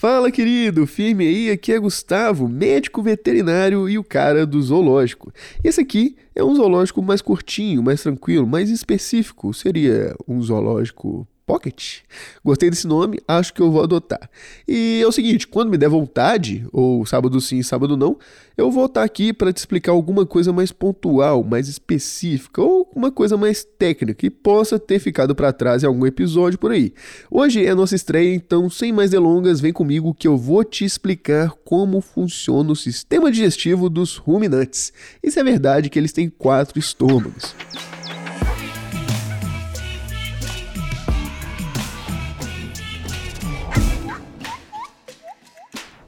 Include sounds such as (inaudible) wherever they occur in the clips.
Fala, querido, firme aí, aqui é Gustavo, médico veterinário e o cara do zoológico. Esse aqui é um zoológico mais curtinho, mais tranquilo, mais específico. Seria um zoológico Pocket. Gostei desse nome, acho que eu vou adotar. E é o seguinte, quando me der vontade, ou sábado sim, sábado não, eu vou estar aqui para te explicar alguma coisa mais pontual, mais específica, ou uma coisa mais técnica que possa ter ficado para trás em algum episódio por aí. Hoje é a nossa estreia, então sem mais delongas, vem comigo que eu vou te explicar como funciona o sistema digestivo dos ruminantes. Isso é verdade que eles têm quatro estômagos.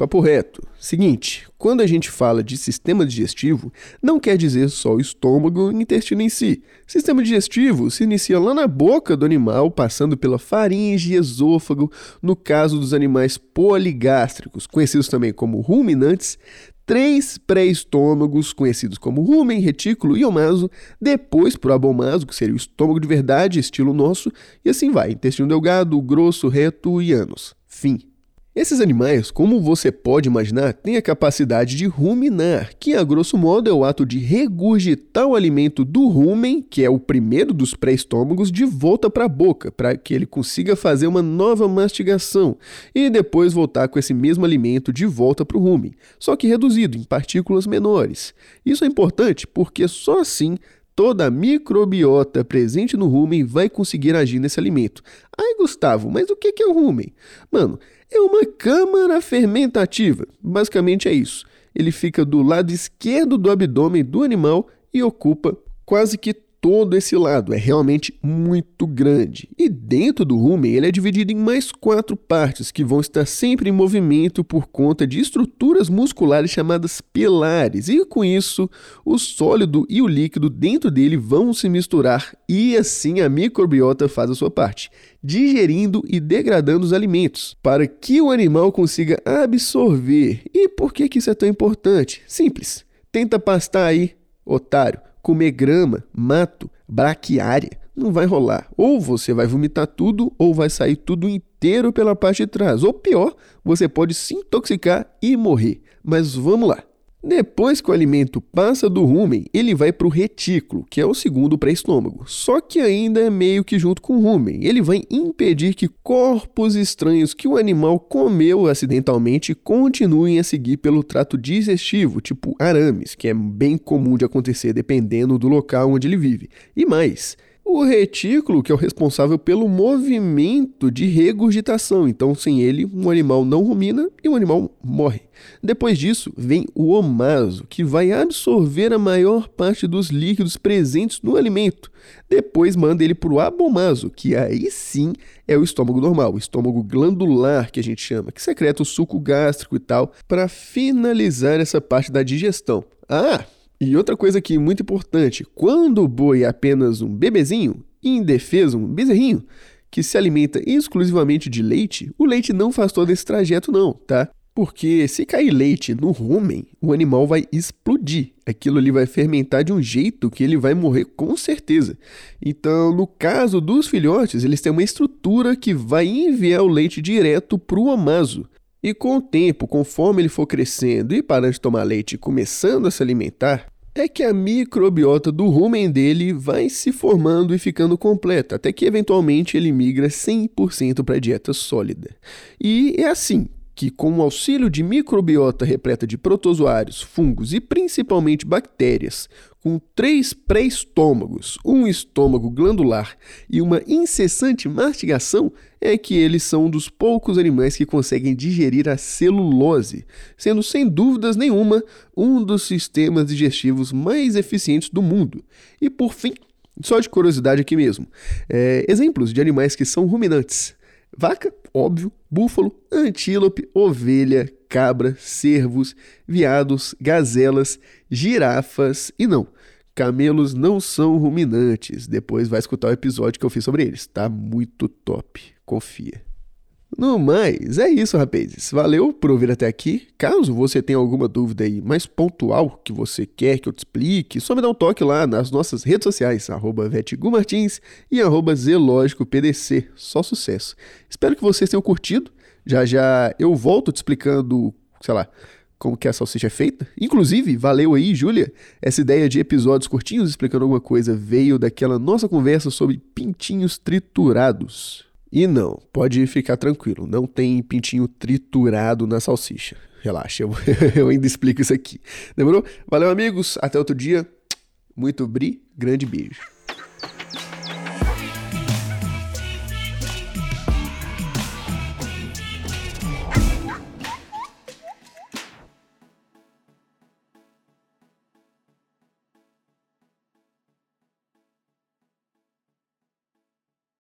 Papo reto. Seguinte, quando a gente fala de sistema digestivo, não quer dizer só o estômago e o intestino em si. Sistema digestivo se inicia lá na boca do animal, passando pela faringe e esôfago, no caso dos animais poligástricos, conhecidos também como ruminantes, três pré-estômagos, conhecidos como rumen, retículo e omaso, depois para o abomaso, que seria o estômago de verdade, estilo nosso, e assim vai, intestino delgado, grosso, reto e ânus. Fim. Esses animais, como você pode imaginar, têm a capacidade de ruminar, que a grosso modo é o ato de regurgitar o alimento do rumen, que é o primeiro dos pré-estômagos, de volta para a boca, para que ele consiga fazer uma nova mastigação e depois voltar com esse mesmo alimento de volta para o rumen, só que reduzido em partículas menores. Isso é importante porque só assim toda a microbiota presente no rumen vai conseguir agir nesse alimento. Ai, Gustavo, mas o que é o rumen? Mano, é uma câmara fermentativa. Basicamente é isso. Ele fica do lado esquerdo do abdômen do animal e ocupa quase que todo esse lado, é realmente muito grande. E dentro do rumen ele é dividido em mais quatro partes que vão estar sempre em movimento por conta de estruturas musculares chamadas pilares. E com isso, o sólido e o líquido dentro dele vão se misturar e assim a microbiota faz a sua parte, digerindo e degradando os alimentos para que o animal consiga absorver. E por que, que isso é tão importante? Simples. Tenta pastar aí, otário comer grama, mato, braquiária, não vai rolar. Ou você vai vomitar tudo, ou vai sair tudo inteiro pela parte de trás. Ou pior, você pode se intoxicar e morrer. Mas vamos lá. Depois que o alimento passa do rumen, ele vai para o retículo, que é o segundo pré-estômago. Só que ainda é meio que junto com o rumen. Ele vai impedir que corpos estranhos que o animal comeu acidentalmente continuem a seguir pelo trato digestivo, tipo arames, que é bem comum de acontecer dependendo do local onde ele vive. E mais, o retículo, que é o responsável pelo movimento de regurgitação. Então, sem ele, um animal não rumina e um animal morre. Depois disso, vem o omaso, que vai absorver a maior parte dos líquidos presentes no alimento. Depois manda ele para o abomaso, que aí sim é o estômago normal, o estômago glandular que a gente chama, que secreta o suco gástrico e tal, para finalizar essa parte da digestão. Ah, e outra coisa aqui muito importante: quando o boi é apenas um bebezinho, indefeso, um bezerrinho, que se alimenta exclusivamente de leite, o leite não faz todo esse trajeto, não, tá? Porque se cair leite no rumen, o animal vai explodir. Aquilo ali vai fermentar de um jeito que ele vai morrer com certeza. Então, no caso dos filhotes, eles têm uma estrutura que vai enviar o leite direto para o amaso. E com o tempo, conforme ele for crescendo e parando de tomar leite e começando a se alimentar, é que a microbiota do rumen dele vai se formando e ficando completa, até que eventualmente ele migra 100% para a dieta sólida. E é assim que, com o auxílio de microbiota repleta de protozoários, fungos e principalmente bactérias, com três pré-estômagos, um estômago glandular e uma incessante mastigação, é que eles são um dos poucos animais que conseguem digerir a celulose, sendo sem dúvidas nenhuma um dos sistemas digestivos mais eficientes do mundo. E por fim, só de curiosidade aqui mesmo, é, exemplos de animais que são ruminantes. Vaca, óbvio, búfalo, antílope, ovelha, cabra, cervos, viados, gazelas, girafas e não. Camelos não são ruminantes. Depois vai escutar o episódio que eu fiz sobre eles. Tá muito top. Confia. No mais, é isso, rapazes. Valeu por ouvir até aqui. Caso você tenha alguma dúvida aí mais pontual que você quer que eu te explique, só me dá um toque lá nas nossas redes sociais, arroba e arroba Zelógico PDC. Só sucesso. Espero que vocês tenham curtido. Já já eu volto te explicando, sei lá, como que a salsicha é feita. Inclusive, valeu aí, Júlia. Essa ideia de episódios curtinhos explicando alguma coisa veio daquela nossa conversa sobre pintinhos triturados. E não, pode ficar tranquilo, não tem pintinho triturado na salsicha. Relaxa, eu, (laughs) eu ainda explico isso aqui. Demorou? Valeu, amigos. Até outro dia. Muito bri, grande beijo.